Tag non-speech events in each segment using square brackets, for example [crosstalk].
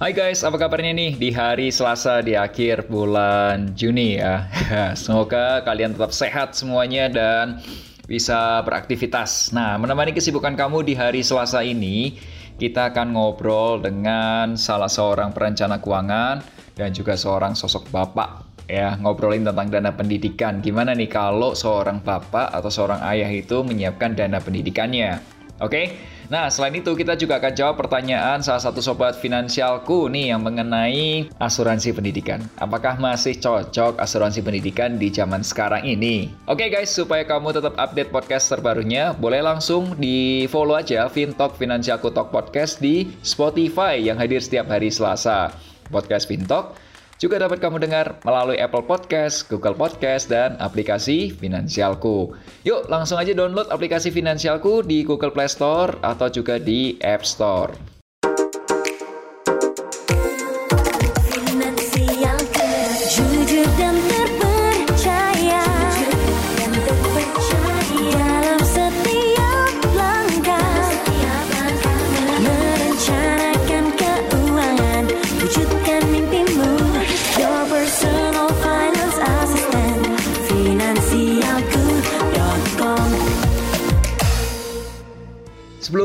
Hai guys, apa kabarnya nih di hari Selasa di akhir bulan Juni ya. [laughs] Semoga kalian tetap sehat semuanya dan bisa beraktivitas. Nah, menemani kesibukan kamu di hari Selasa ini, kita akan ngobrol dengan salah seorang perencana keuangan dan juga seorang sosok bapak ya ngobrolin tentang dana pendidikan. Gimana nih kalau seorang bapak atau seorang ayah itu menyiapkan dana pendidikannya? Oke, nah selain itu kita juga akan jawab pertanyaan salah satu sobat finansialku nih yang mengenai asuransi pendidikan. Apakah masih cocok asuransi pendidikan di zaman sekarang ini? Oke guys, supaya kamu tetap update podcast terbarunya, boleh langsung di follow aja Fintalk Finansialku Talk Podcast di Spotify yang hadir setiap hari Selasa. Podcast Fintalk juga dapat kamu dengar melalui Apple Podcast, Google Podcast, dan aplikasi Finansialku. Yuk, langsung aja download aplikasi Finansialku di Google Play Store atau juga di App Store.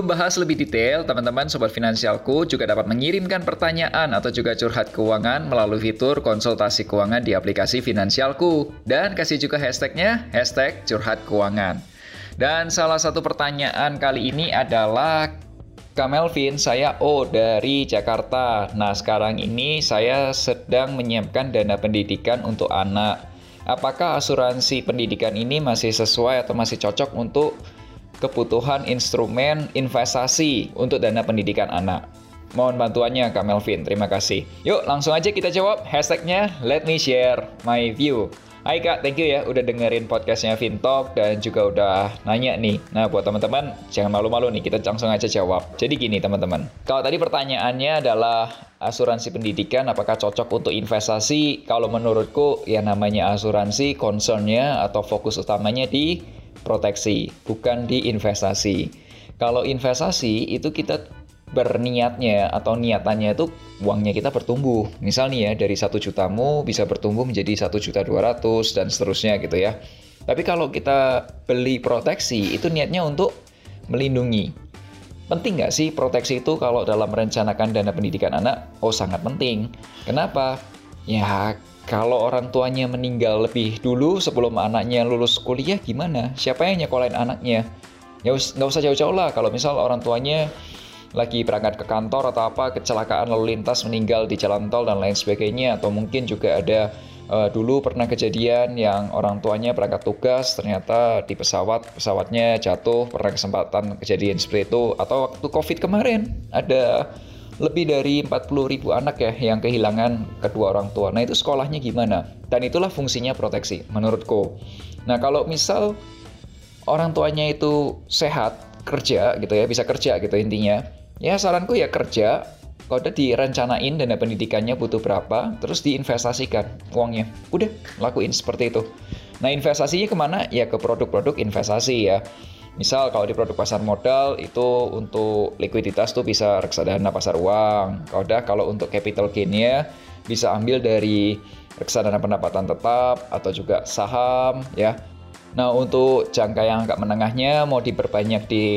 Sebelum bahas lebih detail, teman-teman Sobat Finansialku juga dapat mengirimkan pertanyaan atau juga curhat keuangan melalui fitur konsultasi keuangan di aplikasi Finansialku. Dan kasih juga hashtagnya, hashtag curhat keuangan. Dan salah satu pertanyaan kali ini adalah Kak Melvin, saya O dari Jakarta. Nah, sekarang ini saya sedang menyiapkan dana pendidikan untuk anak. Apakah asuransi pendidikan ini masih sesuai atau masih cocok untuk kebutuhan instrumen investasi untuk dana pendidikan anak. Mohon bantuannya Kak Melvin, terima kasih. Yuk langsung aja kita jawab hashtagnya let me share my view. Hai Kak, thank you ya udah dengerin podcastnya Fintalk dan juga udah nanya nih. Nah buat teman-teman jangan malu-malu nih, kita langsung aja jawab. Jadi gini teman-teman, kalau tadi pertanyaannya adalah asuransi pendidikan apakah cocok untuk investasi? Kalau menurutku ya namanya asuransi concernnya atau fokus utamanya di proteksi, bukan di investasi. Kalau investasi itu kita berniatnya atau niatannya itu uangnya kita bertumbuh. Misal nih ya dari satu jutamu bisa bertumbuh menjadi satu juta dua ratus dan seterusnya gitu ya. Tapi kalau kita beli proteksi itu niatnya untuk melindungi. Penting nggak sih proteksi itu kalau dalam merencanakan dana pendidikan anak? Oh sangat penting. Kenapa? Ya kalau orang tuanya meninggal lebih dulu sebelum anaknya lulus kuliah gimana? Siapa yang nyekolahin anaknya? Ya nggak usah jauh-jauh lah kalau misal orang tuanya lagi berangkat ke kantor atau apa kecelakaan lalu lintas meninggal di jalan tol dan lain sebagainya atau mungkin juga ada uh, dulu pernah kejadian yang orang tuanya berangkat tugas ternyata di pesawat pesawatnya jatuh pernah kesempatan kejadian seperti itu atau waktu covid kemarin ada lebih dari 40 ribu anak ya yang kehilangan kedua orang tua. Nah itu sekolahnya gimana? Dan itulah fungsinya proteksi menurutku. Nah kalau misal orang tuanya itu sehat, kerja gitu ya, bisa kerja gitu intinya. Ya saranku ya kerja, kalau udah direncanain dana pendidikannya butuh berapa, terus diinvestasikan uangnya. Udah, lakuin seperti itu. Nah investasinya ke mana? Ya ke produk-produk investasi ya. Misal kalau di produk pasar modal itu untuk likuiditas tuh bisa reksadana pasar uang. Kalau udah kalau untuk capital gainnya bisa ambil dari reksadana pendapatan tetap atau juga saham ya. Nah untuk jangka yang agak menengahnya mau diperbanyak di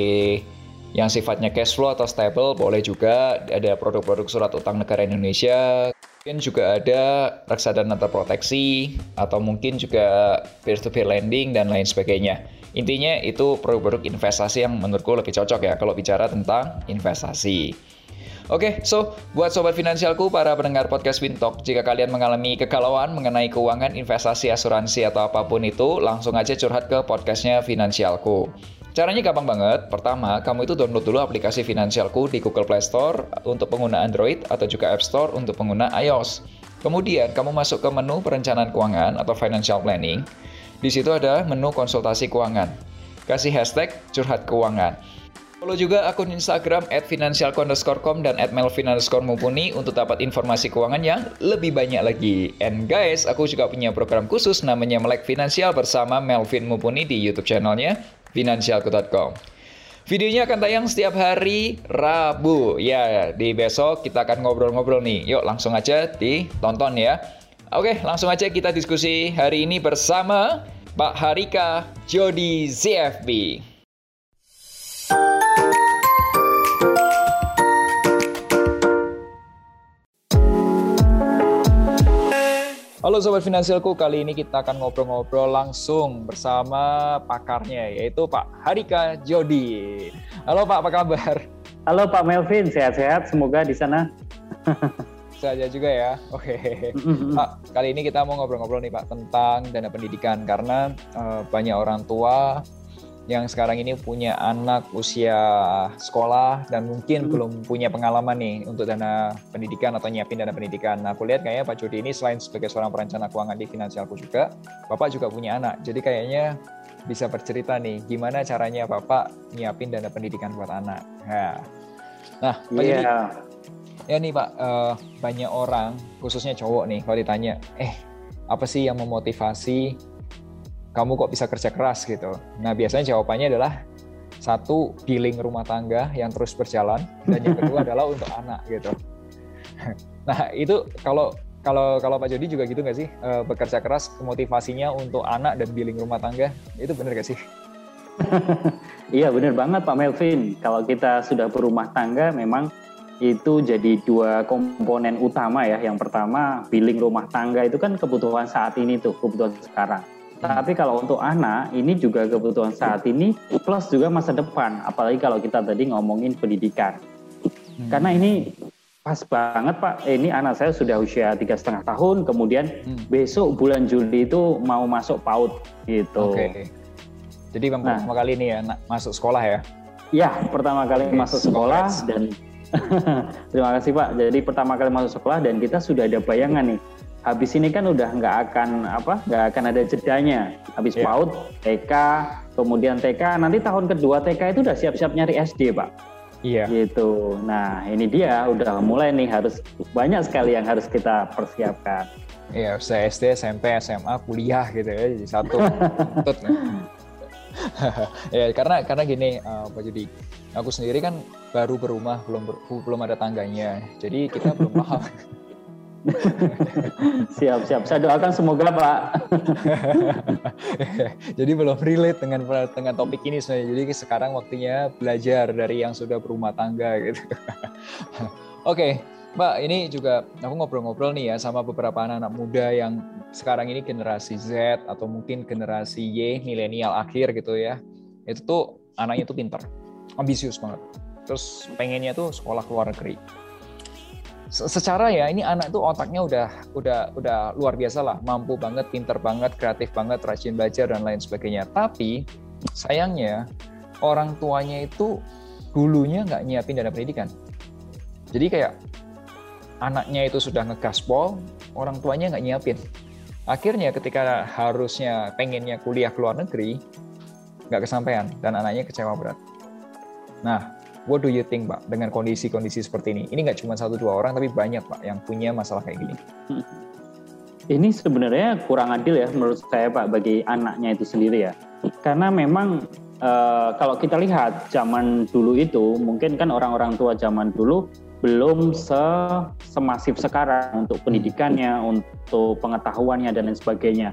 yang sifatnya cash flow atau stable boleh juga ada produk-produk surat utang negara Indonesia mungkin juga ada reksadana terproteksi atau mungkin juga peer-to-peer lending dan lain sebagainya. Intinya itu produk-produk investasi yang menurutku lebih cocok ya kalau bicara tentang investasi. Oke, okay, so buat sobat finansialku, para pendengar podcast Wintalk, jika kalian mengalami kegalauan mengenai keuangan, investasi, asuransi, atau apa pun itu, langsung aja curhat ke podcastnya Finansialku. Caranya gampang banget. Pertama, kamu itu download dulu aplikasi Finansialku di Google Play Store untuk pengguna Android atau juga App Store untuk pengguna iOS. Kemudian, kamu masuk ke menu perencanaan keuangan atau financial planning. Di situ ada menu konsultasi keuangan. Kasih hashtag curhat keuangan. Follow juga akun Instagram at dan at melvin_mupuni untuk dapat informasi keuangan yang lebih banyak lagi. And guys, aku juga punya program khusus namanya Melek Finansial bersama Melvin Mupuni di YouTube channelnya financialco.com. Videonya akan tayang setiap hari Rabu. Ya, di besok kita akan ngobrol-ngobrol nih. Yuk, langsung aja ditonton ya. Oke, langsung aja kita diskusi hari ini bersama Pak Harika Jody ZFB. Halo Sobat Finansialku, kali ini kita akan ngobrol-ngobrol langsung bersama pakarnya, yaitu Pak Harika Jody. Halo Pak, apa kabar? Halo Pak Melvin, sehat-sehat semoga di sana. [laughs] Saja juga ya, [laughs] oke. Pak, kali ini kita mau ngobrol-ngobrol nih Pak tentang dana pendidikan karena uh, banyak orang tua yang sekarang ini punya anak usia sekolah dan mungkin hmm. belum punya pengalaman nih untuk dana pendidikan atau nyiapin dana pendidikan. Nah, aku lihat kayaknya Pak Jody ini selain sebagai seorang perencana keuangan di Finansialku juga, Bapak juga punya anak. Jadi kayaknya bisa bercerita nih, gimana caranya Bapak nyiapin dana pendidikan buat anak. Nah, nah Pak yeah. Jody, ya nih Pak, uh, banyak orang, khususnya cowok nih, kalau ditanya, eh apa sih yang memotivasi kamu kok bisa kerja keras gitu. Nah biasanya jawabannya adalah satu billing rumah tangga yang terus berjalan dan yang kedua [laughs] adalah untuk anak gitu. Nah itu kalau kalau kalau Pak Jody juga gitu nggak sih e, bekerja keras motivasinya untuk anak dan billing rumah tangga itu benar gak sih? [laughs] iya benar banget Pak Melvin. Kalau kita sudah berumah tangga memang itu jadi dua komponen utama ya. Yang pertama billing rumah tangga itu kan kebutuhan saat ini tuh kebutuhan sekarang. Tapi kalau untuk anak, ini juga kebutuhan saat ini plus juga masa depan. Apalagi kalau kita tadi ngomongin pendidikan. Hmm. Karena ini pas banget Pak. Ini anak saya sudah usia tiga setengah tahun. Kemudian hmm. besok bulan Juli itu mau masuk PAUD gitu. Oke. Okay. Jadi nah, pertama kali ini ya masuk sekolah ya? Ya, pertama kali okay. masuk sekolah dan [laughs] terima kasih Pak. Jadi pertama kali masuk sekolah dan kita sudah ada bayangan nih habis ini kan udah nggak akan apa nggak akan ada jedanya habis yeah. PAUD TK kemudian TK nanti tahun kedua TK itu udah siap-siap nyari SD pak Iya. Gitu. Nah ini dia udah mulai nih harus banyak sekali yang harus kita persiapkan. Iya, saya SD, SMP, SMA, kuliah gitu ya, jadi satu. [laughs] [laughs] ya karena karena gini uh, Pak Judi, aku sendiri kan baru berumah belum ber, belum ada tangganya, jadi kita belum paham. [laughs] Siap siap. Saya doakan semoga pak. [laughs] Jadi belum relate dengan dengan topik ini sebenarnya. Jadi sekarang waktunya belajar dari yang sudah berumah tangga gitu. Oke okay. Mbak, ini juga aku ngobrol-ngobrol nih ya sama beberapa anak-anak muda yang sekarang ini generasi Z atau mungkin generasi Y, milenial akhir gitu ya. Itu tuh anaknya tuh pinter, ambisius banget. Terus pengennya tuh sekolah luar negeri secara ya ini anak itu otaknya udah udah udah luar biasa lah, mampu banget, pinter banget, kreatif banget, rajin belajar dan lain sebagainya. Tapi sayangnya orang tuanya itu dulunya nggak nyiapin dana pendidikan. Jadi kayak anaknya itu sudah ngegaspol, orang tuanya nggak nyiapin. Akhirnya ketika harusnya pengennya kuliah ke luar negeri, nggak kesampaian dan anaknya kecewa berat. Nah, What do you think, Pak, dengan kondisi-kondisi seperti ini? Ini nggak cuma satu dua orang, tapi banyak, Pak, yang punya masalah kayak gini. Hmm. Ini sebenarnya kurang adil ya menurut saya, Pak, bagi anaknya itu sendiri ya. Karena memang uh, kalau kita lihat zaman dulu itu, mungkin kan orang-orang tua zaman dulu belum se semasif sekarang untuk pendidikannya, untuk pengetahuannya dan lain sebagainya.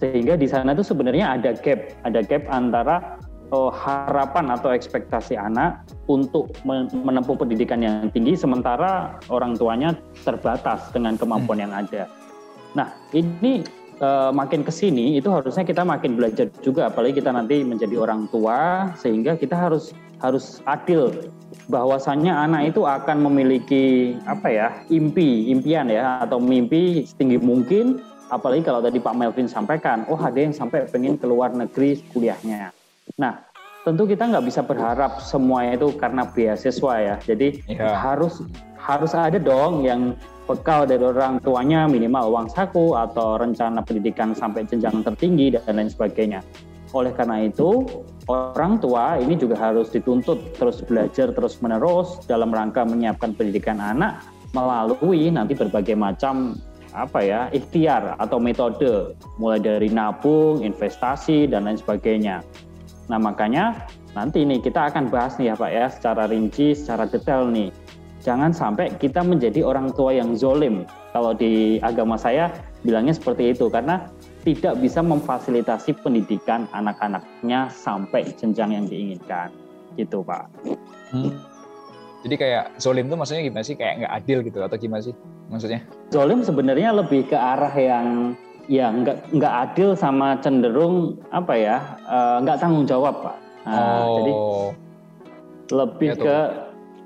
Sehingga di sana itu sebenarnya ada gap, ada gap antara uh, harapan atau ekspektasi anak untuk menempuh pendidikan yang tinggi sementara orang tuanya terbatas dengan kemampuan yang ada. Nah, ini uh, makin ke sini itu harusnya kita makin belajar juga apalagi kita nanti menjadi orang tua sehingga kita harus harus adil bahwasannya anak itu akan memiliki apa ya impi impian ya atau mimpi setinggi mungkin apalagi kalau tadi Pak Melvin sampaikan oh ada yang sampai pengen keluar negeri kuliahnya Nah, tentu kita nggak bisa berharap semua itu karena beasiswa ya. Jadi yeah. harus harus ada dong yang bekal dari orang tuanya minimal uang saku atau rencana pendidikan sampai jenjang tertinggi dan lain sebagainya. Oleh karena itu, orang tua ini juga harus dituntut terus belajar terus menerus dalam rangka menyiapkan pendidikan anak melalui nanti berbagai macam apa ya ikhtiar atau metode mulai dari nabung, investasi dan lain sebagainya. Nah makanya nanti nih kita akan bahas nih ya Pak ya secara rinci, secara detail nih. Jangan sampai kita menjadi orang tua yang zolim. Kalau di agama saya bilangnya seperti itu karena tidak bisa memfasilitasi pendidikan anak-anaknya sampai jenjang yang diinginkan. Gitu Pak. Hmm. Jadi kayak zolim itu maksudnya gimana sih? Kayak nggak adil gitu atau gimana sih maksudnya? Zolim sebenarnya lebih ke arah yang ya nggak nggak adil sama cenderung apa ya uh, nggak tanggung jawab pak. Nah, oh. Jadi lebih ya, ke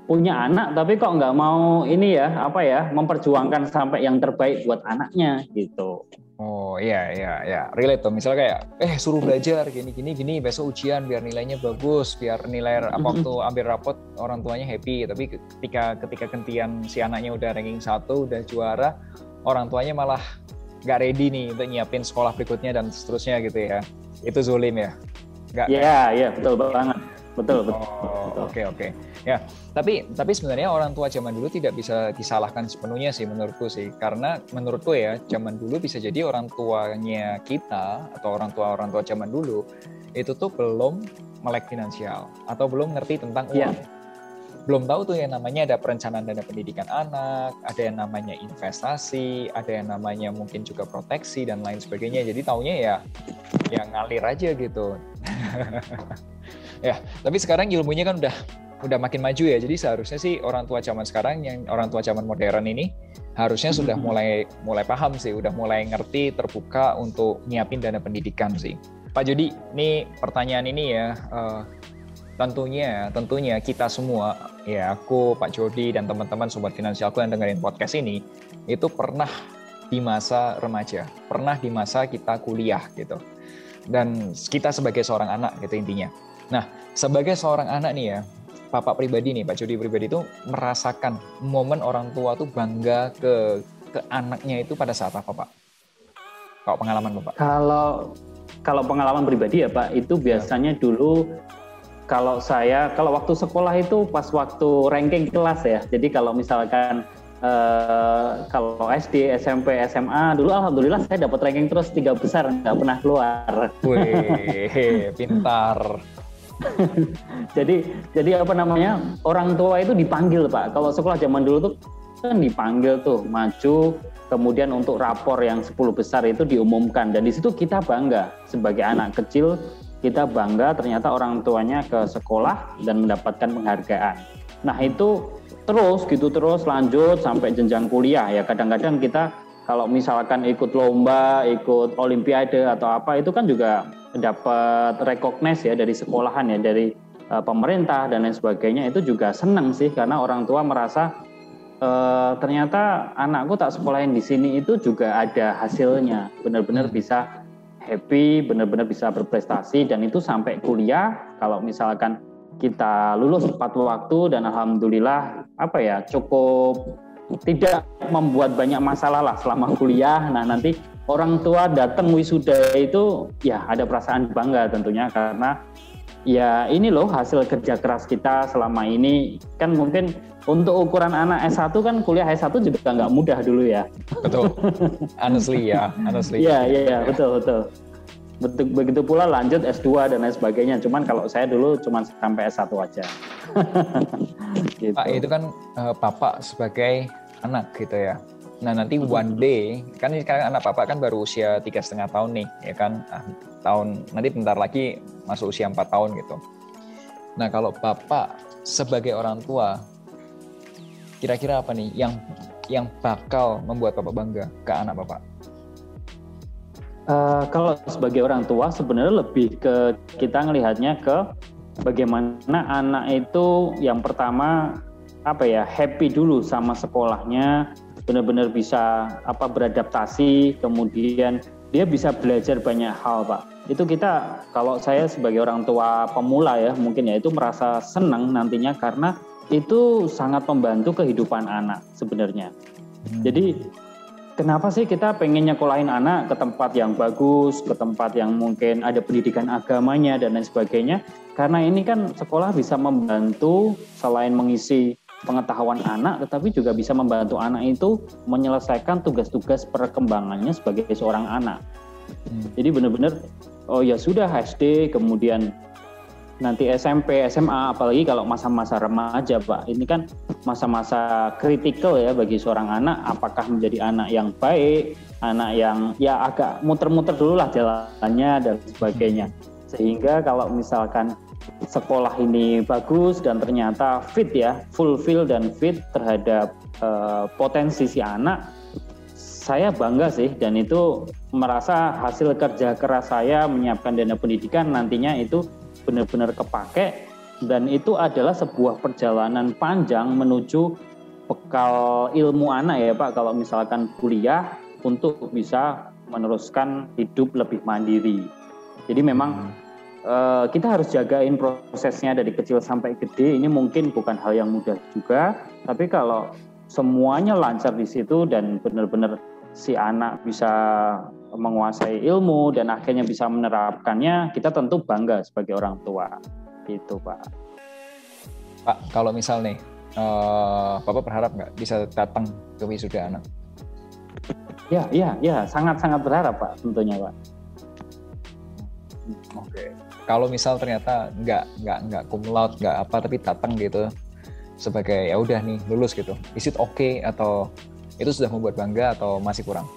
punya anak tapi kok nggak mau ini ya apa ya memperjuangkan sampai yang terbaik buat anaknya gitu. Oh iya iya iya relate tuh misalnya kayak eh suruh belajar gini gini gini besok ujian biar nilainya bagus biar nilai apa waktu ambil rapot orang tuanya happy tapi ketika ketika gantian si anaknya udah ranking satu udah juara orang tuanya malah nggak ready nih untuk nyiapin sekolah berikutnya dan seterusnya gitu ya. Itu zulim ya? Nggak? Iya, iya betul banget. Betul, betul. Oh, oke, oke. Ya, tapi tapi sebenarnya orang tua zaman dulu tidak bisa disalahkan sepenuhnya sih menurutku sih. Karena menurutku ya, zaman dulu bisa jadi orang tuanya kita atau orang tua orang tua zaman dulu itu tuh belum melek finansial atau belum ngerti tentang iya. uang. Yeah belum tahu tuh yang namanya ada perencanaan dana pendidikan anak, ada yang namanya investasi, ada yang namanya mungkin juga proteksi dan lain sebagainya. Jadi taunya ya yang ngalir aja gitu. [laughs] ya, tapi sekarang ilmunya kan udah udah makin maju ya. Jadi seharusnya sih orang tua zaman sekarang yang orang tua zaman modern ini harusnya sudah mulai mulai paham sih, udah mulai ngerti terbuka untuk nyiapin dana pendidikan sih. Pak Jody, ini pertanyaan ini ya, uh, tentunya tentunya kita semua ya aku Pak Jody dan teman-teman sobat finansialku yang dengerin podcast ini itu pernah di masa remaja pernah di masa kita kuliah gitu dan kita sebagai seorang anak gitu intinya nah sebagai seorang anak nih ya Bapak pribadi nih Pak Jody pribadi itu merasakan momen orang tua tuh bangga ke ke anaknya itu pada saat apa Pak kalau pengalaman Bapak kalau kalau pengalaman pribadi ya Pak itu biasanya ya. dulu kalau saya kalau waktu sekolah itu pas waktu ranking kelas ya. Jadi kalau misalkan uh, kalau SD, SMP, SMA dulu alhamdulillah saya dapat ranking terus tiga besar nggak pernah keluar. Wih, pintar. [laughs] jadi jadi apa namanya orang tua itu dipanggil pak. Kalau sekolah zaman dulu tuh kan dipanggil tuh maju kemudian untuk rapor yang 10 besar itu diumumkan dan di situ kita bangga sebagai anak kecil kita bangga ternyata orang tuanya ke sekolah dan mendapatkan penghargaan. Nah itu terus gitu terus lanjut sampai jenjang kuliah ya kadang-kadang kita kalau misalkan ikut lomba, ikut olimpiade atau apa itu kan juga dapat recognize ya dari sekolahan ya dari uh, pemerintah dan lain sebagainya. Itu juga senang sih karena orang tua merasa uh, ternyata anakku tak sekolahin di sini itu juga ada hasilnya. Benar-benar hmm. bisa happy, benar-benar bisa berprestasi dan itu sampai kuliah. Kalau misalkan kita lulus tepat waktu dan alhamdulillah apa ya cukup tidak membuat banyak masalah lah selama kuliah. Nah nanti orang tua datang wisuda itu ya ada perasaan bangga tentunya karena ya ini loh hasil kerja keras kita selama ini kan mungkin untuk ukuran anak S1 kan kuliah S1 juga nggak mudah dulu ya. Betul. [laughs] honestly ya, honestly. Iya, iya, ya, betul, betul. Betul, begitu pula lanjut S2 dan lain sebagainya. Cuman kalau saya dulu cuma sampai S1 aja. [laughs] gitu. Pak, itu kan uh, Bapak sebagai anak gitu ya. Nah nanti one day kan ini sekarang anak bapak kan baru usia tiga setengah tahun nih ya kan nah, tahun nanti bentar lagi masuk usia empat tahun gitu. Nah kalau bapak sebagai orang tua kira-kira apa nih yang yang bakal membuat bapak bangga ke anak bapak? Uh, kalau sebagai orang tua sebenarnya lebih ke kita ngelihatnya ke bagaimana anak itu yang pertama apa ya happy dulu sama sekolahnya benar-benar bisa apa beradaptasi kemudian dia bisa belajar banyak hal Pak. Itu kita kalau saya sebagai orang tua pemula ya mungkin ya itu merasa senang nantinya karena itu sangat membantu kehidupan anak sebenarnya. Hmm. Jadi kenapa sih kita pengen nyekolahin anak ke tempat yang bagus, ke tempat yang mungkin ada pendidikan agamanya dan lain sebagainya? Karena ini kan sekolah bisa membantu selain mengisi pengetahuan anak, tetapi juga bisa membantu anak itu menyelesaikan tugas-tugas perkembangannya sebagai seorang anak. Hmm. Jadi benar-benar, oh ya sudah SD, kemudian nanti SMP, SMA, apalagi kalau masa-masa remaja, Pak. Ini kan masa-masa kritikal ya bagi seorang anak, apakah menjadi anak yang baik, anak yang ya agak muter-muter dulu lah jalannya dan sebagainya. Sehingga kalau misalkan sekolah ini bagus dan ternyata fit ya, fulfill dan fit terhadap uh, potensi si anak, saya bangga sih dan itu merasa hasil kerja keras saya menyiapkan dana pendidikan nantinya itu benar-benar kepake dan itu adalah sebuah perjalanan panjang menuju bekal ilmu anak ya Pak kalau misalkan kuliah untuk bisa meneruskan hidup lebih mandiri. Jadi memang hmm Eh, kita harus jagain prosesnya dari kecil sampai gede. Ini mungkin bukan hal yang mudah juga, tapi kalau semuanya lancar di situ dan benar-benar si anak bisa menguasai ilmu dan akhirnya bisa menerapkannya, kita tentu bangga sebagai orang tua. Itu, Pak. Pak, kalau misal nih, uh, Bapak berharap nggak bisa datang ke wisuda anak? Ya, ya, ya, sangat-sangat berharap, Pak, tentunya, Pak. Oke. Okay kalau misal ternyata nggak nggak nggak cum laude nggak apa tapi datang gitu sebagai ya udah nih lulus gitu is it okay atau itu sudah membuat bangga atau masih kurang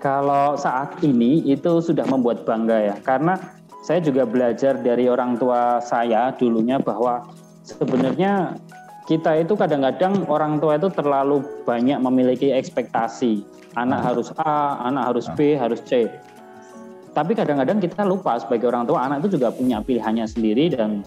kalau saat ini itu sudah membuat bangga ya karena saya juga belajar dari orang tua saya dulunya bahwa sebenarnya kita itu kadang-kadang orang tua itu terlalu banyak memiliki ekspektasi anak hmm. harus A, anak harus B, hmm. harus C tapi kadang-kadang kita lupa sebagai orang tua anak itu juga punya pilihannya sendiri dan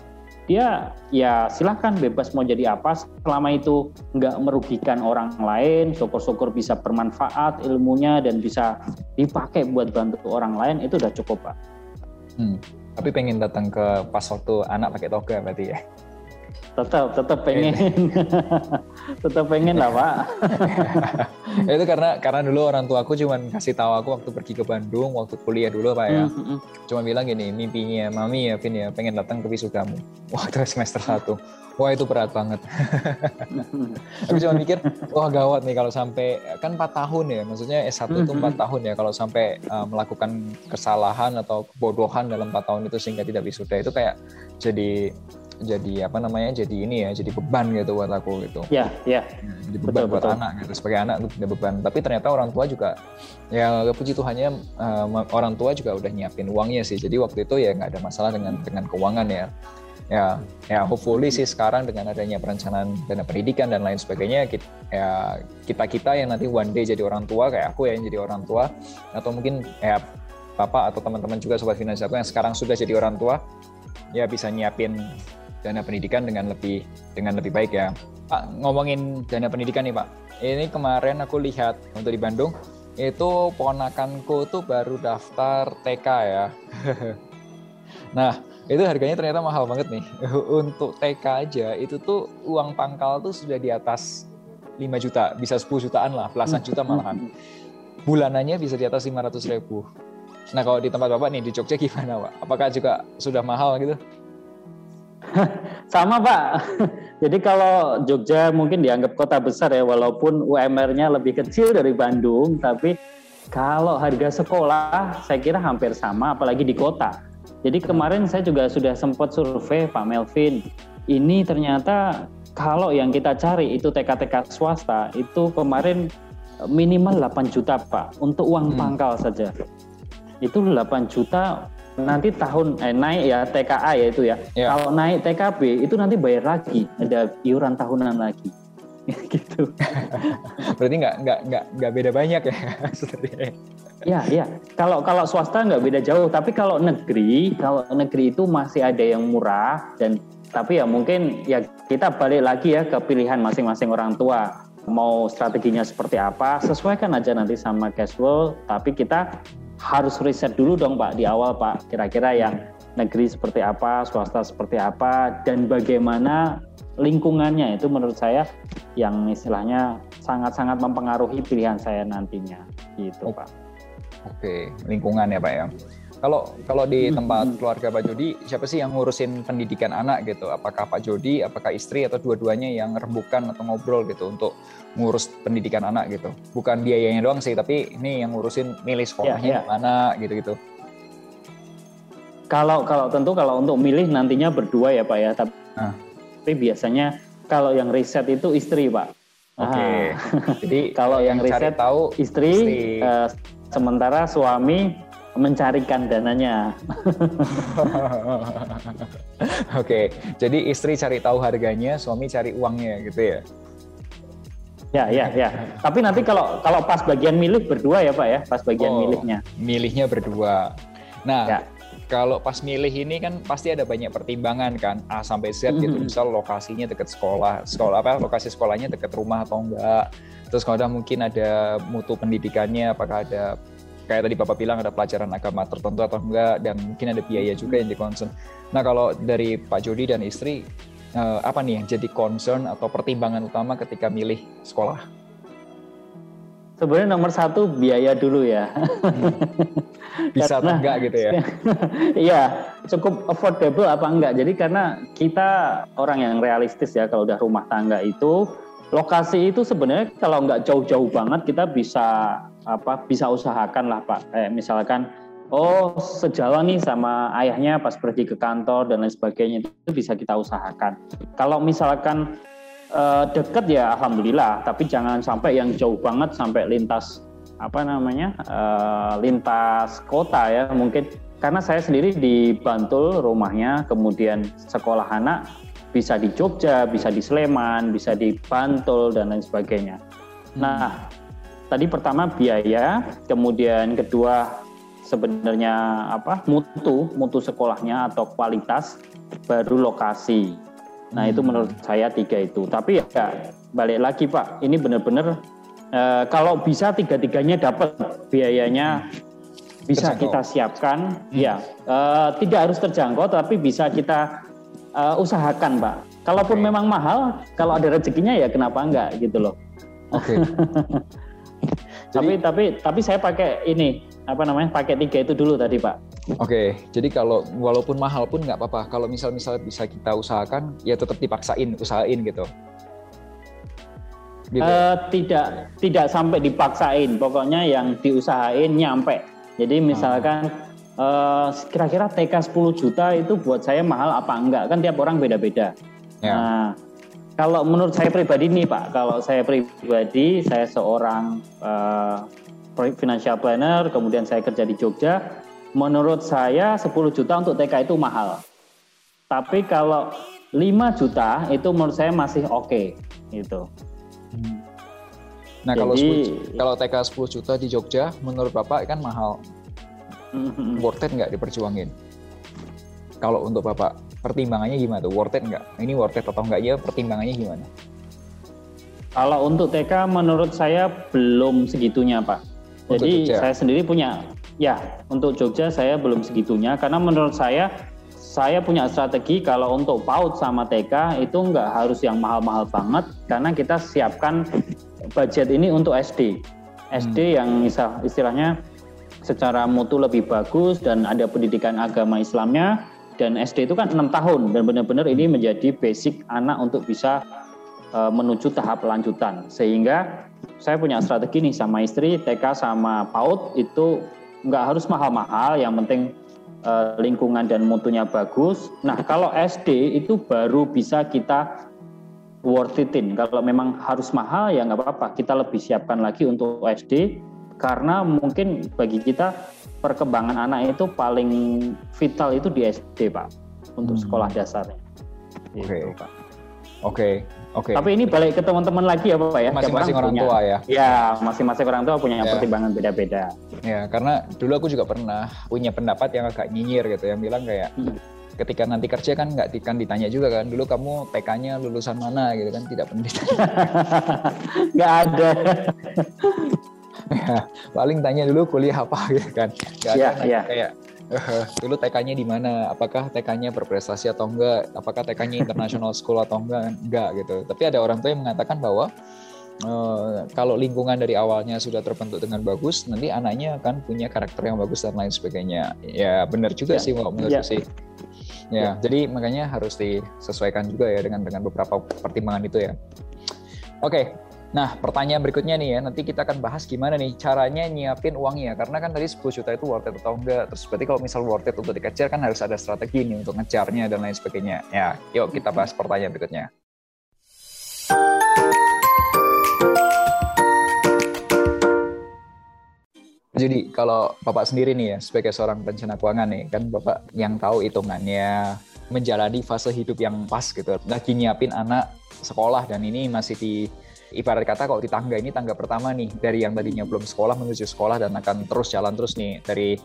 dia ya silahkan bebas mau jadi apa selama itu nggak merugikan orang lain syukur-syukur bisa bermanfaat ilmunya dan bisa dipakai buat bantu orang lain itu udah cukup pak. Hmm. Tapi pengen datang ke pas waktu anak pakai toga berarti ya? Tetap tetap pengen. [laughs] Tetap pengen lah pak. [laughs] Itu karena karena dulu orang tua aku cuma kasih tahu aku waktu pergi ke Bandung waktu kuliah dulu pak ya. Mm-hmm. cuma bilang gini mimpinya mami ya Vin ya pengen datang ke wisudamu [laughs] waktu semester satu. Wah itu berat banget. Aku cuma mikir wah gawat nih kalau sampai kan 4 tahun ya maksudnya S1 itu 4 tahun ya kalau sampai uh, melakukan kesalahan atau kebodohan dalam 4 tahun itu sehingga tidak wisuda itu kayak jadi jadi apa namanya jadi ini ya jadi beban gitu buat aku gitu. Ya ya. Jadi beban betul, buat betul. anak gitu sebagai anak itu tidak beban. Tapi ternyata orang tua juga ya puji Tuhannya uh, orang tua juga udah nyiapin uangnya sih. Jadi waktu itu ya nggak ada masalah dengan dengan keuangan ya. Ya ya hopefully sih sekarang dengan adanya perencanaan dana pendidikan dan lain sebagainya kita, ya kita kita yang nanti one day jadi orang tua kayak aku ya yang jadi orang tua atau mungkin ya bapak atau teman-teman juga sobat finansialku yang sekarang sudah jadi orang tua ya bisa nyiapin dana pendidikan dengan lebih dengan lebih baik ya. Pak, ngomongin dana pendidikan nih Pak. Ini kemarin aku lihat untuk di Bandung itu ponakanku tuh baru daftar TK ya. [laughs] nah, itu harganya ternyata mahal banget nih. [laughs] Untuk TK aja itu tuh uang pangkal tuh sudah di atas 5 juta, bisa 10 jutaan lah, belasan juta malahan. Bulanannya bisa di atas 500 ribu. Nah kalau di tempat Bapak nih di Jogja gimana Pak? Apakah juga sudah mahal gitu? [laughs] Sama Pak. [laughs] Jadi kalau Jogja mungkin dianggap kota besar ya, walaupun UMR-nya lebih kecil dari Bandung, tapi kalau harga sekolah saya kira hampir sama, apalagi di kota. Jadi kemarin saya juga sudah sempat survei Pak Melvin. Ini ternyata kalau yang kita cari itu TK-TK swasta itu kemarin minimal 8 juta Pak untuk uang hmm. pangkal saja. Itu 8 juta nanti tahun eh, naik ya TKA ya itu ya. ya. Kalau naik TKB itu nanti bayar lagi, ada iuran tahunan lagi. [laughs] gitu. [laughs] Berarti nggak nggak nggak nggak beda banyak ya [laughs] Ya, ya. Kalau kalau swasta nggak beda jauh, tapi kalau negeri, kalau negeri itu masih ada yang murah dan tapi ya mungkin ya kita balik lagi ya ke pilihan masing-masing orang tua. mau strateginya seperti apa, sesuaikan aja nanti sama cash flow, tapi kita harus riset dulu dong Pak di awal Pak, kira-kira yang negeri seperti apa, swasta seperti apa, dan bagaimana lingkungannya itu menurut saya yang istilahnya sangat-sangat mempengaruhi pilihan saya nantinya gitu Pak. Oke, lingkungan ya Pak ya. Kalau kalau di hmm, tempat keluarga Pak Jody, siapa sih yang ngurusin pendidikan anak gitu? Apakah Pak Jody, apakah istri atau dua-duanya yang rembukan atau ngobrol gitu untuk ngurus pendidikan anak gitu? Bukan biayanya doang sih, tapi ini yang ngurusin milih sekolahnya yeah, yeah. mana gitu-gitu. Kalau kalau tentu kalau untuk milih nantinya berdua ya Pak ya, tapi, ah. tapi biasanya kalau yang riset itu istri Pak. Oke. Okay. Jadi [laughs] kalau yang, yang riset tahu istri, istri. Uh, sementara suami mencarikan dananya. [laughs] Oke, jadi istri cari tahu harganya, suami cari uangnya gitu ya? Ya, ya, ya. Tapi nanti kalau kalau pas bagian milik berdua ya Pak ya, pas bagian oh, miliknya. Milihnya berdua. Nah, ya. kalau pas milih ini kan pasti ada banyak pertimbangan kan, A sampai Z gitu. Mm -hmm. Misal lokasinya dekat sekolah, sekolah apa? Lokasi sekolahnya dekat rumah atau enggak. Terus kalau ada mungkin ada mutu pendidikannya, apakah ada kayak tadi Bapak bilang ada pelajaran agama tertentu atau enggak dan mungkin ada biaya juga yang concern. Nah kalau dari Pak Jody dan istri uh, apa nih yang jadi concern atau pertimbangan utama ketika milih sekolah? Sebenarnya nomor satu biaya dulu ya. Hmm. [laughs] Bisa karena, atau enggak gitu ya? [laughs] Iya, cukup affordable apa enggak. Jadi karena kita orang yang realistis ya kalau udah rumah tangga itu lokasi itu sebenarnya kalau nggak jauh-jauh banget kita bisa apa bisa usahakan lah Pak. Eh, misalkan oh sejalan nih sama ayahnya pas pergi ke kantor dan lain sebagainya itu bisa kita usahakan. Kalau misalkan eh, deket ya alhamdulillah, tapi jangan sampai yang jauh banget sampai lintas apa namanya eh, lintas kota ya mungkin karena saya sendiri di Bantul rumahnya, kemudian sekolah anak bisa di Jogja, bisa di Sleman, bisa di Bantul dan lain sebagainya. Nah, tadi pertama biaya, kemudian kedua sebenarnya apa? mutu, mutu sekolahnya atau kualitas, baru lokasi. Nah, itu menurut saya tiga itu. Tapi ya balik lagi Pak, ini benar-benar eh, kalau bisa tiga-tiganya dapat biayanya bisa terjangkau. kita siapkan, hmm. ya eh, tidak harus terjangkau, tapi bisa kita uh, usahakan Pak. Kalaupun okay. memang mahal, kalau ada rezekinya ya kenapa enggak gitu loh. Oke. Okay. [laughs] tapi tapi tapi saya pakai ini apa namanya pakai tiga itu dulu tadi Pak. Oke, okay, jadi kalau walaupun mahal pun nggak apa-apa. Kalau misal misal bisa kita usahakan, ya tetap dipaksain, usahain gitu. gitu. Uh, tidak tidak sampai dipaksain, pokoknya yang diusahain nyampe. Jadi misalkan ah uh, kira-kira TK 10 juta itu buat saya mahal apa enggak? Kan tiap orang beda-beda. Ya. Nah, kalau menurut saya pribadi nih Pak, kalau saya pribadi, saya seorang uh, financial planner, kemudian saya kerja di Jogja, menurut saya 10 juta untuk TK itu mahal. Tapi kalau 5 juta itu menurut saya masih oke okay, gitu. Hmm. Nah, Jadi, kalau 10, kalau TK 10 juta di Jogja menurut Bapak kan mahal worth it nggak diperjuangin? Kalau untuk Bapak, pertimbangannya gimana tuh? Worth it nggak? Ini worth it atau enggak ya? Pertimbangannya gimana? Kalau untuk TK menurut saya belum segitunya Pak. Untuk Jadi Jogja. saya sendiri punya, ya untuk Jogja saya belum segitunya karena menurut saya saya punya strategi kalau untuk PAUD sama TK itu nggak harus yang mahal-mahal banget karena kita siapkan budget ini untuk SD. SD hmm. yang istilahnya secara mutu lebih bagus dan ada pendidikan agama Islamnya dan SD itu kan enam tahun dan benar-benar ini menjadi basic anak untuk bisa uh, menuju tahap lanjutan sehingga saya punya strategi nih sama istri TK sama PAUD itu nggak harus mahal-mahal yang penting uh, lingkungan dan mutunya bagus. Nah kalau SD itu baru bisa kita worth itin. Kalau memang harus mahal ya nggak apa-apa. Kita lebih siapkan lagi untuk SD karena mungkin bagi kita perkembangan anak itu paling vital itu di SD pak untuk hmm. sekolah dasarnya. Oke. Okay. Gitu, Oke. Oke. Tapi ini balik ke teman-teman lagi ya Pak ya. Masing-masing orang, orang tua ya. Ya, masing-masing orang tua punya ya. pertimbangan beda-beda. Ya, karena dulu aku juga pernah punya pendapat yang agak nyinyir gitu, yang bilang kayak hmm. ketika nanti kerja kan nggak kan ditanya juga kan dulu kamu TK-nya lulusan mana gitu kan tidak pernah ditanya [laughs] nggak ada [laughs] paling tanya dulu kuliah apa [laughs] gitu kan. Nggak ada nanya iya. kayak "Eh, dulu TK-nya di mana? Apakah TK-nya berprestasi atau enggak? Apakah TK-nya [laughs] international school atau enggak? Enggak gitu. Tapi ada orang tua yang mengatakan bahwa eh, kalau lingkungan dari awalnya sudah terbentuk dengan bagus nanti anaknya akan punya karakter yang bagus dan lain sebagainya. Ya benar juga Ya, sih kalau menurutku ya. sih. Ya jadi makanya harus disesuaikan juga ya dengan dengan beberapa pertimbangan itu ya. Oke Nah, pertanyaan berikutnya nih ya, nanti kita akan bahas gimana nih caranya nyiapin uangnya. Karena kan tadi 10 juta itu worth it atau enggak. Terus berarti kalau misal worth it untuk dikejar kan harus ada strategi nih untuk ngejarnya dan lain sebagainya. Ya, yuk kita bahas pertanyaan berikutnya. Jadi kalau Bapak sendiri nih ya, sebagai seorang perencana keuangan nih, kan Bapak yang tahu hitungannya, menjalani fase hidup yang pas gitu. Lagi nyiapin anak sekolah dan ini masih di ibarat kata kalau di tangga ini tangga pertama nih dari yang tadinya belum sekolah menuju sekolah dan akan terus jalan terus nih dari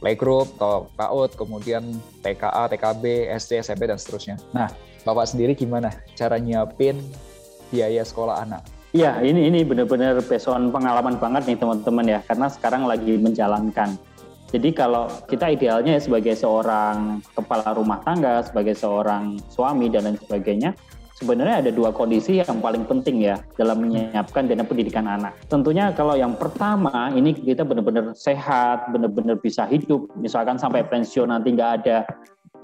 playgroup atau PAUD kemudian TKA, TKB, SD, SMP dan seterusnya. Nah, Bapak sendiri gimana cara nyiapin biaya sekolah anak? Iya, ini ini benar-benar peson pengalaman banget nih teman-teman ya, karena sekarang lagi menjalankan. Jadi kalau kita idealnya ya sebagai seorang kepala rumah tangga, sebagai seorang suami dan lain sebagainya, sebenarnya ada dua kondisi yang paling penting ya dalam menyiapkan dana pendidikan anak. Tentunya kalau yang pertama ini kita benar-benar sehat, benar-benar bisa hidup, misalkan sampai pensiun nanti nggak ada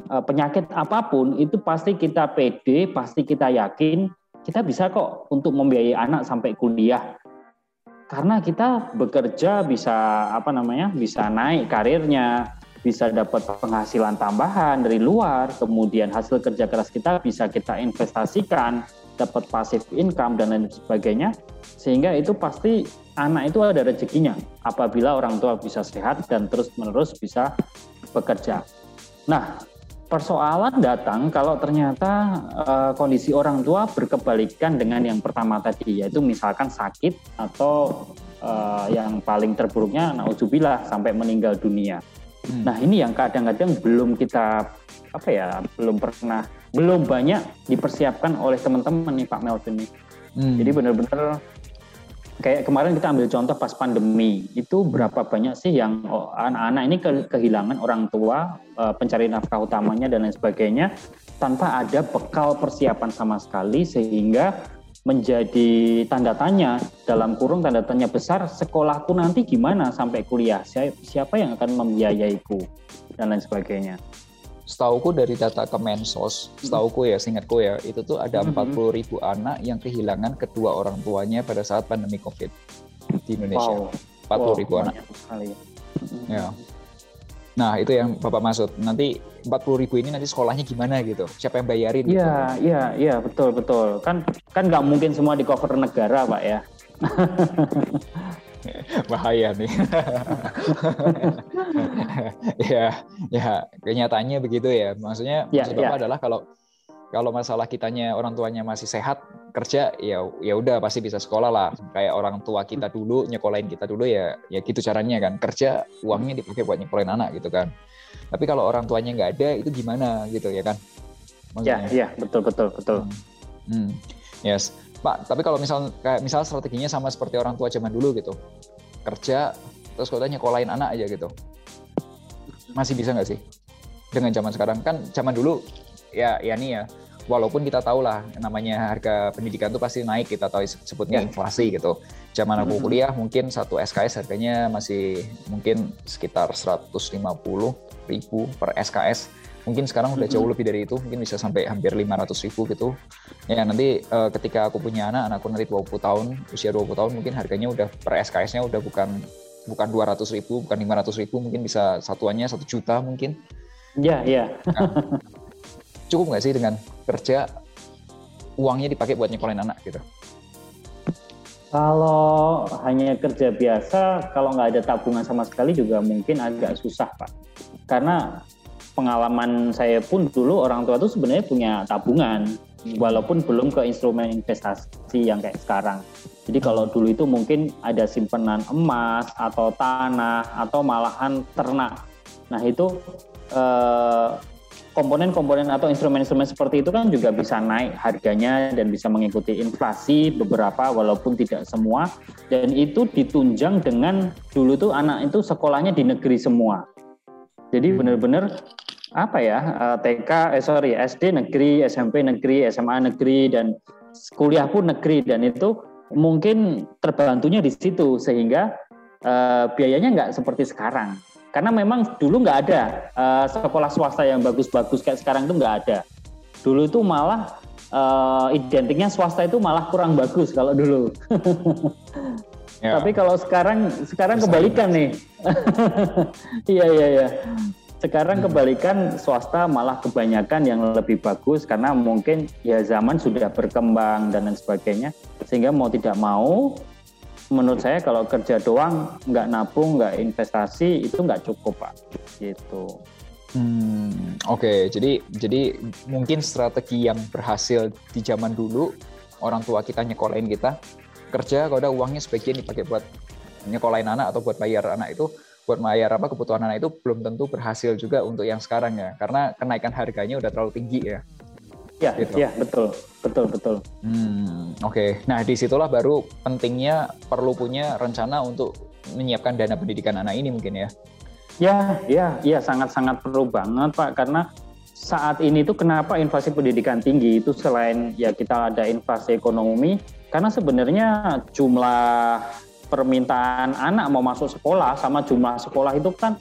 eh, penyakit apa pun, itu pasti kita pede, pasti kita yakin kita bisa kok untuk membiayai anak sampai kuliah karena kita bekerja bisa apa namanya bisa naik karirnya bisa dapat penghasilan tambahan dari luar kemudian hasil kerja keras kita bisa kita investasikan dapat passive income dan lain sebagainya sehingga itu pasti anak itu ada rezekinya apabila orang tua bisa sehat dan terus menerus bisa bekerja nah persoalan datang kalau ternyata uh, kondisi orang tua berkebalikan dengan yang pertama tadi yaitu misalkan sakit atau uh, yang paling terburuknya nauzubillah sampai meninggal dunia. Hmm. Nah, ini yang kadang-kadang belum kita apa ya, belum pernah belum banyak dipersiapkan oleh teman-teman nih Pak Melvin nih. Hmm. Jadi benar-benar kayak kemarin kita ambil contoh pas pandemi itu berapa banyak sih yang oh, anak-anak ini ke, kehilangan orang tua uh, pencari nafkah utamanya dan lain sebagainya tanpa ada bekal persiapan sama sekali sehingga menjadi tanda tanya dalam kurung tanda tanya besar sekolahku nanti gimana sampai kuliah siapa yang akan membiayaiku dan lain sebagainya setauku dari data Kemensos, setauku ya, seingatku ya, itu tuh ada 40 ribu anak yang kehilangan kedua orang tuanya pada saat pandemi COVID di Indonesia. Wow. 40 ribu wow, anak. Sekali. Ya. Nah, itu yang Bapak maksud. Nanti 40 ribu ini nanti sekolahnya gimana gitu? Siapa yang bayarin? Iya, gitu? iya, iya, betul, betul. Kan kan nggak mungkin semua di cover negara, Pak ya. [laughs] bahaya nih. [laughs] ya, ya kenyataannya begitu ya. Maksudnya ya, maksud ya. Bapak adalah kalau kalau masalah kitanya orang tuanya masih sehat kerja ya ya udah pasti bisa sekolah lah. Kayak orang tua kita dulu nyekolahin kita dulu ya ya gitu caranya kan. Kerja uangnya dipakai buat nyekolahin anak gitu kan. Tapi kalau orang tuanya nggak ada itu gimana gitu ya kan? Maksudnya. ya ya betul betul betul. Hmm. Hmm. yes. Pak, tapi kalau misal kayak misal strateginya sama seperti orang tua zaman dulu gitu, kerja terus kotanya nyekolahin anak aja gitu, masih bisa nggak sih? Dengan zaman sekarang? Kan zaman dulu ya ya nih ya, walaupun kita tahu lah namanya harga pendidikan itu pasti naik, kita tahu sebutnya Ya. inflasi gitu. Zaman aku kuliah mungkin satu SKS harganya masih mungkin sekitar 150 ribu per SKS mungkin sekarang udah jauh lebih dari itu mungkin bisa sampai hampir 500 ribu gitu. Ya nanti uh, ketika aku punya anak anakku nanti 20 tahun usia 20 tahun mungkin harganya udah per SKS-nya udah bukan bukan 200 ribu bukan 500 ribu mungkin bisa satuannya satu juta mungkin. Ya ya nah, cukup nggak sih dengan kerja uangnya dipakai buat nyekolahin anak gitu kalau hanya kerja biasa, kalau nggak ada tabungan sama sekali juga mungkin agak susah, Pak. Karena pengalaman saya pun dulu orang tua itu sebenarnya punya tabungan, walaupun belum ke instrumen investasi yang kayak sekarang. Jadi kalau dulu itu mungkin ada simpanan emas atau tanah atau malahan ternak. Nah itu eh, komponen-komponen atau instrumen-instrumen seperti itu kan juga bisa naik harganya dan bisa mengikuti inflasi beberapa walaupun tidak semua dan itu ditunjang dengan dulu tuh anak itu sekolahnya di negeri semua. Jadi benar-benar apa ya eh, TK eh sorry SD negeri, SMP negeri, SMA negeri dan kuliah pun negeri dan itu mungkin terbantunya di situ sehingga uh, biayanya nggak seperti sekarang. Karena memang dulu nggak ada uh, sekolah swasta yang bagus-bagus kayak sekarang itu nggak ada. Dulu itu malah uh, identiknya swasta itu malah kurang bagus kalau dulu. [laughs] ya. Tapi kalau sekarang sekarang kebalikan nih. [laughs] Iya iya iya. Sekarang hmm. kebalikan swasta malah kebanyakan yang lebih bagus karena mungkin ya zaman sudah berkembang dan lain sebagainya sehingga mau tidak mau menurut saya kalau kerja doang nggak nabung nggak investasi itu nggak cukup pak. Gitu. Hmm, oke. Okay. jadi jadi mungkin strategi yang berhasil di zaman dulu orang tua kita nyekolahin kita kerja kalau ada uangnya sebagian dipakai buat nyekolahin anak atau buat bayar anak itu buat bayar apa kebutuhan anak itu belum tentu berhasil juga untuk yang sekarang ya. Karena kenaikan harganya udah terlalu tinggi ya Ya, gitu. ya betul, betul, betul. Hmm, Oke, okay. nah di situlah baru pentingnya perlu punya rencana untuk menyiapkan dana pendidikan anak ini mungkin ya. Ya, ya, ya sangat-sangat perlu banget Pak, karena saat ini tuh kenapa inflasi pendidikan tinggi itu selain ya kita ada inflasi ekonomi, karena sebenarnya jumlah permintaan anak mau masuk sekolah sama jumlah sekolah itu kan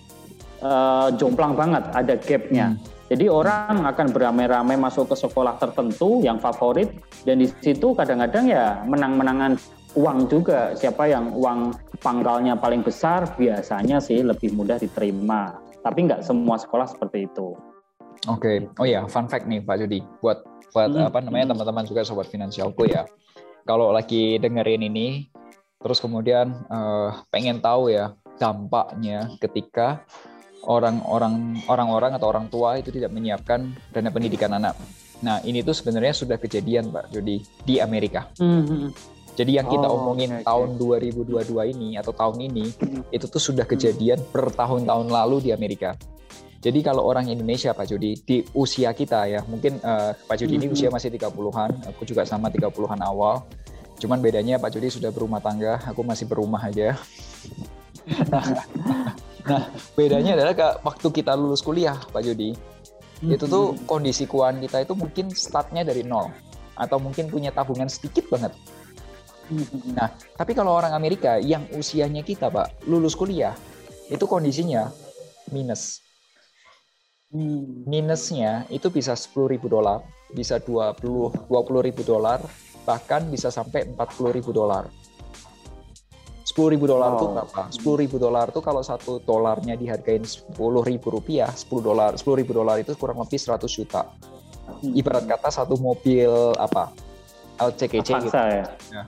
uh, jomplang banget, ada gapnya. Hmm jadi orang akan beramai-ramai masuk ke sekolah tertentu yang favorit dan di situ kadang-kadang ya menang-menangan uang juga. Siapa yang uang pangkalnya paling besar biasanya sih lebih mudah diterima. Tapi nggak semua sekolah seperti itu. Oke, okay. oh ya, fun fact nih Pak Jody, buat buat hmm. apa namanya teman-teman juga sobat finansialku ya. Kalau lagi dengerin ini, terus kemudian uh, pengen tahu ya dampaknya ketika orang-orang orang-orang atau orang tua itu tidak menyiapkan dana pendidikan anak. Nah, ini tuh sebenarnya sudah kejadian, Pak Jody, di Amerika. Mm-hmm. Jadi yang kita oh, omongin okay, tahun 2022 ini atau tahun ini mm-hmm. itu tuh sudah kejadian mm-hmm. bertahun-tahun lalu di Amerika. Jadi kalau orang Indonesia Pak Jody di usia kita ya, mungkin uh, Pak Jody mm-hmm. ini usia masih 30-an, aku juga sama 30-an awal. Cuman bedanya Pak Jody sudah berumah tangga, aku masih berumah aja. Nah, bedanya adalah ke waktu kita lulus kuliah, Pak Jody. Hmm. Itu tuh kondisi keuangan kita itu mungkin startnya dari nol atau mungkin punya tabungan sedikit banget. Hmm. Nah, tapi kalau orang Amerika yang usianya kita, Pak, lulus kuliah, itu kondisinya minus. Hmm. Minusnya itu bisa 10 ribu dolar, bisa 20 20 ribu dolar, bahkan bisa sampai 40 ribu dolar. Sepuluh ribu dolar itu oh. berapa? Sepuluh ribu dolar itu kalau satu dolarnya dihargain sepuluh ribu rupiah, sepuluh dolar, sepuluh ribu dolar itu kurang lebih seratus juta. Hmm. Ibarat kata satu mobil apa? LCKC gitu. ya. ya.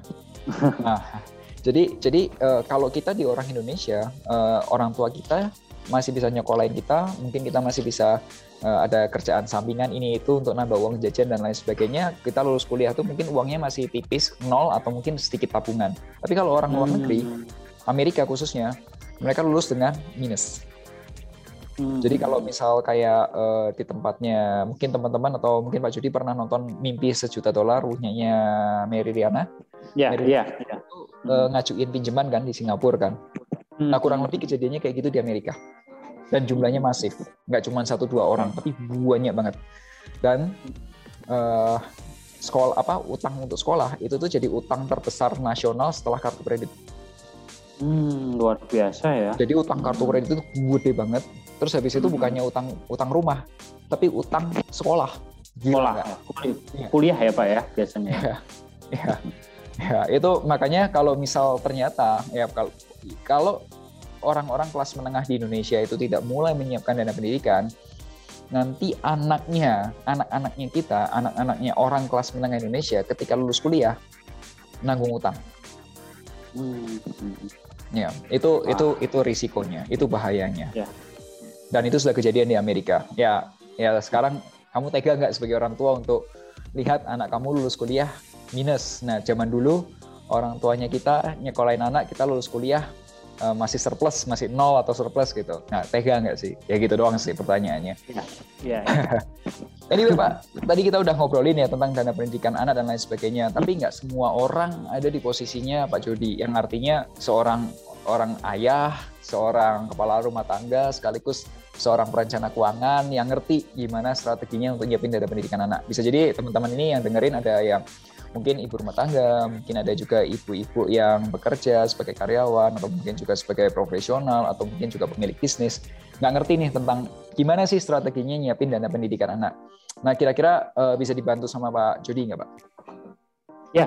Nah, jadi jadi uh, kalau kita di orang Indonesia, uh, orang tua kita masih bisa nyekolahin kita, mungkin kita masih bisa ada kerjaan sampingan ini itu untuk nambah uang jajan dan lain sebagainya. Kita lulus kuliah tuh mungkin uangnya masih tipis nol atau mungkin sedikit tabungan. Tapi kalau orang luar negeri, hmm. Amerika khususnya, mereka lulus dengan minus. Hmm. Jadi kalau misal kayak uh, di tempatnya mungkin teman-teman atau mungkin Pak Judi pernah nonton Mimpi Sejuta Dolar punyanya Mary Riana. Ya, Mary iya, iya. Uh, ngajuin pinjaman kan di Singapura kan. Hmm. Nah kurang lebih kejadiannya kayak gitu di Amerika dan jumlahnya masif. Nggak cuma satu dua orang tapi banyak banget. Dan uh, sekolah apa utang untuk sekolah itu tuh jadi utang terbesar nasional setelah kartu kredit. Hmm, luar biasa ya. Jadi utang kartu kredit itu gede banget. Terus habis itu hmm. bukannya utang utang rumah tapi utang sekolah. Sekolah ya. kuliah, kuliah ya pak ya biasanya. Ya, ya. ya itu makanya kalau misal ternyata ya kalau kalau orang-orang kelas menengah di Indonesia itu tidak mulai menyiapkan dana pendidikan, nanti anaknya, anak-anaknya kita, anak-anaknya orang kelas menengah Indonesia ketika lulus kuliah nanggung utang. Hmm. Ya, itu ah. itu itu risikonya, itu bahayanya. Ya. Dan itu sudah kejadian di Amerika. Ya, ya sekarang kamu tega nggak sebagai orang tua untuk lihat anak kamu lulus kuliah minus. Nah, zaman dulu orang tuanya kita nyekolahin anak, kita lulus kuliah uh, masih surplus, masih nol atau surplus gitu. Nah, tega nggak sih? Ya gitu doang sih pertanyaannya. Iya. Ya, ya. [laughs] anyway Pak, tadi kita udah ngobrolin ya tentang dana pendidikan anak dan lain sebagainya. Tapi nggak semua orang ada di posisinya Pak Jody, yang artinya seorang orang ayah, seorang kepala rumah tangga, sekaligus seorang perencana keuangan yang ngerti gimana strateginya untuk nyiapin dana pendidikan anak. Bisa jadi teman-teman ini yang dengerin ada yang mungkin ibu rumah tangga, mungkin ada juga ibu-ibu yang bekerja sebagai karyawan, atau mungkin juga sebagai profesional, atau mungkin juga pemilik bisnis. Nggak ngerti nih tentang gimana sih strateginya nyiapin dana pendidikan anak. Nah, kira-kira uh, bisa dibantu sama Pak Jody nggak Pak? Ya,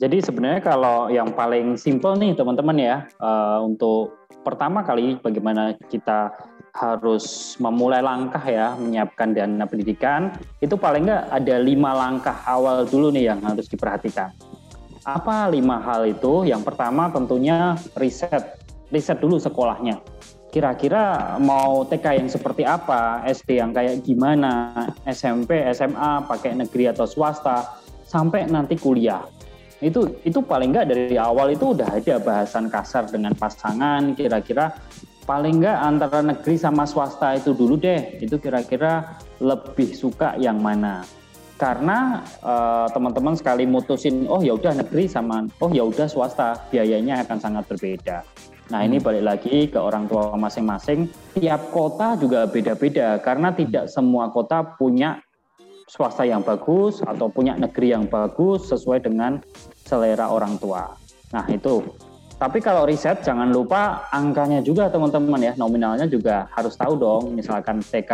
jadi sebenarnya kalau yang paling simpel nih teman-teman ya, uh, untuk pertama kali bagaimana kita harus memulai langkah ya menyiapkan dana pendidikan itu paling nggak ada lima langkah awal dulu nih yang harus diperhatikan. Apa lima hal itu? Yang pertama tentunya riset, riset dulu sekolahnya. Kira-kira mau TK yang seperti apa, SD yang kayak gimana, SMP, SMA, pakai negeri atau swasta, sampai nanti kuliah. Itu itu paling nggak dari awal itu udah ada bahasan kasar dengan pasangan, kira-kira paling nggak antara negeri sama swasta itu dulu deh. Itu kira-kira lebih suka yang mana? Karena uh, teman-teman sekali mutusin oh ya udah negeri sama oh ya udah swasta biayanya akan sangat berbeda. Nah ini hmm. balik lagi ke orang tua masing-masing. Tiap kota juga beda-beda karena tidak semua kota punya swasta yang bagus atau punya negeri yang bagus sesuai dengan selera orang tua. Nah itu tapi kalau riset jangan lupa angkanya juga teman-teman ya. Nominalnya juga harus tahu dong misalkan TK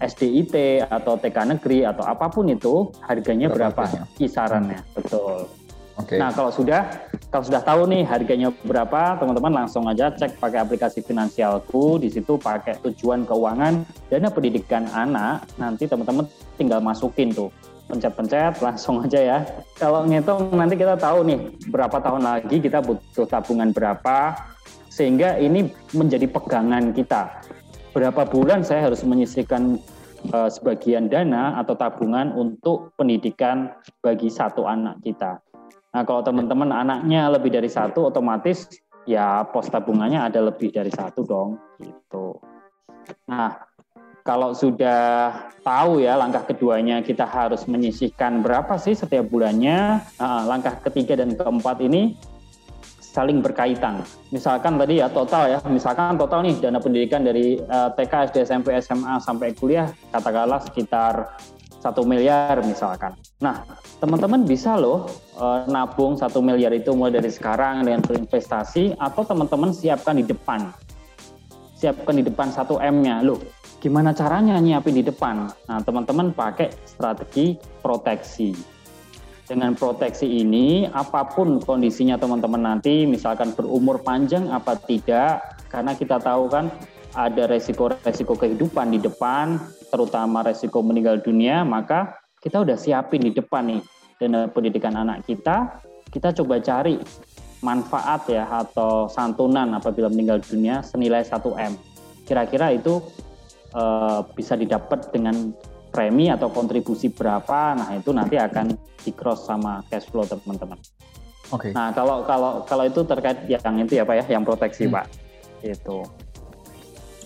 SDIT atau TK negeri atau apa pun itu harganya berapa, berapa kisarannya. Betul. Okay. Nah kalau sudah kalau sudah tahu nih harganya berapa teman-teman langsung aja cek pakai aplikasi finansialku. Di situ pakai tujuan keuangan dana pendidikan anak. Nanti teman-teman tinggal masukin tuh pencet-pencet langsung aja ya. Kalau ngitung nanti kita tahu nih berapa tahun lagi kita butuh tabungan berapa sehingga ini menjadi pegangan kita. Berapa bulan saya harus menyisihkan uh, sebagian dana atau tabungan untuk pendidikan bagi satu anak kita. Nah, kalau teman-teman anaknya lebih dari satu otomatis ya pos tabungannya ada lebih dari satu dong gitu. Nah, kalau sudah tahu ya langkah keduanya kita harus menyisihkan berapa sih setiap bulannya. Nah, langkah ketiga dan keempat ini saling berkaitan. Misalkan tadi ya total ya, misalkan total nih dana pendidikan dari uh, TK, SD, SMP, SMA sampai kuliah katakanlah sekitar satu miliar misalkan. Nah, teman-teman bisa loh uh, nabung satu miliar itu mulai dari sekarang dengan berinvestasi atau teman-teman siapkan di depan. Siapkan di depan satu M-nya. Loh, Gimana caranya nyiapin di depan? Nah, teman-teman pakai strategi proteksi. Dengan proteksi ini, apa pun kondisinya teman-teman nanti, misalkan berumur panjang apa tidak, karena kita tahu kan ada resiko-resiko kehidupan di depan, terutama resiko meninggal dunia, maka kita udah siapin di depan nih dana pendidikan anak kita, kita coba cari manfaat ya atau santunan apabila meninggal dunia senilai 1 M. Kira-kira itu uh, bisa didapat dengan premi atau kontribusi berapa nah itu nanti akan di cross sama cash flow teman-teman. Oke. Okay. Nah kalau kalau kalau itu terkait yang itu ya pak ya yang proteksi hmm. pak itu.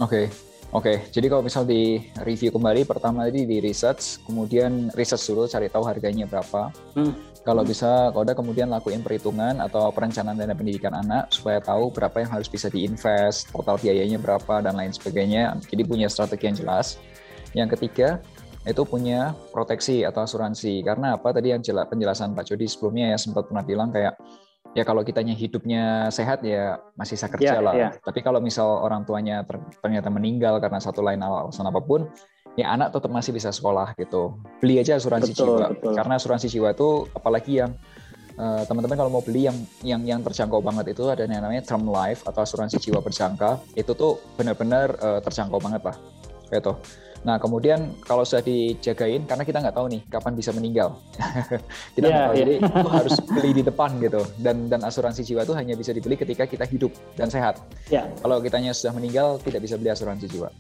Oke. Okay. Oke, okay, jadi kalau misal di review kembali, pertama tadi di research, kemudian research dulu cari tahu harganya berapa. Hmm. Kalau bisa, udah kemudian lakuin perhitungan atau perencanaan dana pendidikan anak supaya tahu berapa yang harus bisa diinvest, total biayanya berapa dan lain sebagainya. Jadi punya strategi yang jelas. Yang ketiga, itu punya proteksi atau asuransi. Karena apa tadi yang jelas penjelasan Pak Jody sebelumnya ya sempat pernah bilang kayak ya kalau kitanya hidupnya sehat ya masih bisa kerja yeah, lah. Yeah. Tapi kalau misal orang tuanya ternyata meninggal karena satu lain alasan apa pun, ya anak tetap masih bisa sekolah gitu. Beli aja asuransi betul, jiwa. Betul. Karena asuransi jiwa itu apalagi yang teman eh, teman-teman kalau mau beli yang yang yang terjangkau banget itu ada yang namanya term life atau asuransi jiwa berjangka. Itu tuh benar-benar uh, terjangkau banget lah. Gitu. Nah, kemudian kalau sudah dijagain, karena kita nggak tahu nih kapan bisa meninggal. [laughs] kita nggak yeah, tahu, yeah. jadi itu harus [laughs] beli di depan gitu. Dan dan asuransi jiwa itu hanya bisa dibeli ketika kita hidup dan sehat. Yeah. Kalau kitanya sudah meninggal, tidak bisa beli asuransi jiwa.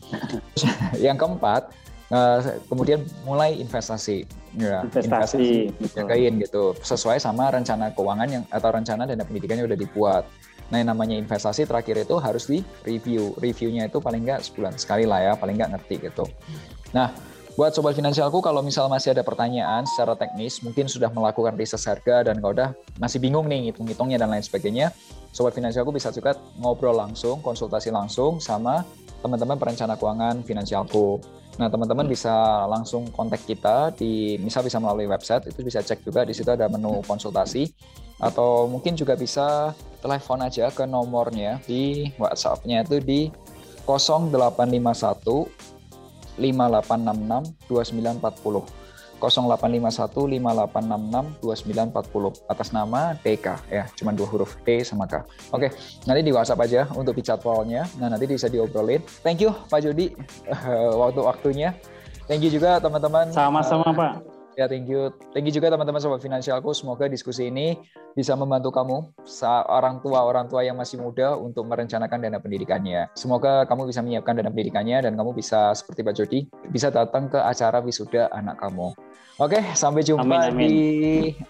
[laughs] yang keempat, uh, kemudian mulai investasi. Ya, investasi, investasi jagain gitu. Sesuai sama rencana keuangan yang atau rencana dana pendidikannya udah dibuat. Nah, yang namanya investasi terakhir itu harus di review. Reviewnya itu paling nggak sebulan sekali lah ya, paling nggak ngerti gitu. Nah, buat sobat finansialku kalau misal masih ada pertanyaan secara teknis, mungkin sudah melakukan riset harga dan kalau udah masih bingung nih hitung-hitungnya dan lain sebagainya, sobat finansialku bisa juga ngobrol langsung, konsultasi langsung sama teman-teman perencana keuangan finansialku. Nah, teman-teman bisa langsung kontak kita di misal bisa melalui website, itu bisa cek juga di situ ada menu konsultasi atau mungkin juga bisa telepon aja ke nomornya di WhatsApp-nya itu di 0851 5866 2940. 0851 5866 2940 atas nama DK ya, cuma dua huruf D sama K. Oke, nanti di WhatsApp aja untuk jadwalnya. Nah, nanti bisa diobrolin. Thank you Pak Jody [laughs] waktu-waktunya. Thank you juga teman-teman. Sama-sama uh, Pak. Ya, thank you. Thank you juga teman-teman sobat finansialku. Semoga diskusi ini bisa membantu kamu, orang tua orang tua yang masih muda untuk merencanakan dana pendidikannya. Semoga kamu bisa menyiapkan dana pendidikannya dan kamu bisa seperti Pak Jody bisa datang ke acara wisuda anak kamu. Oke, sampai jumpa amin, amin. di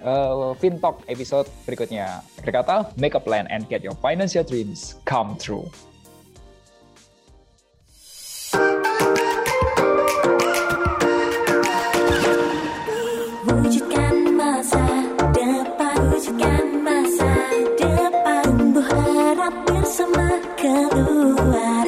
uh, FinTalk episode berikutnya. Berkata, make a plan and get your financial dreams come true. See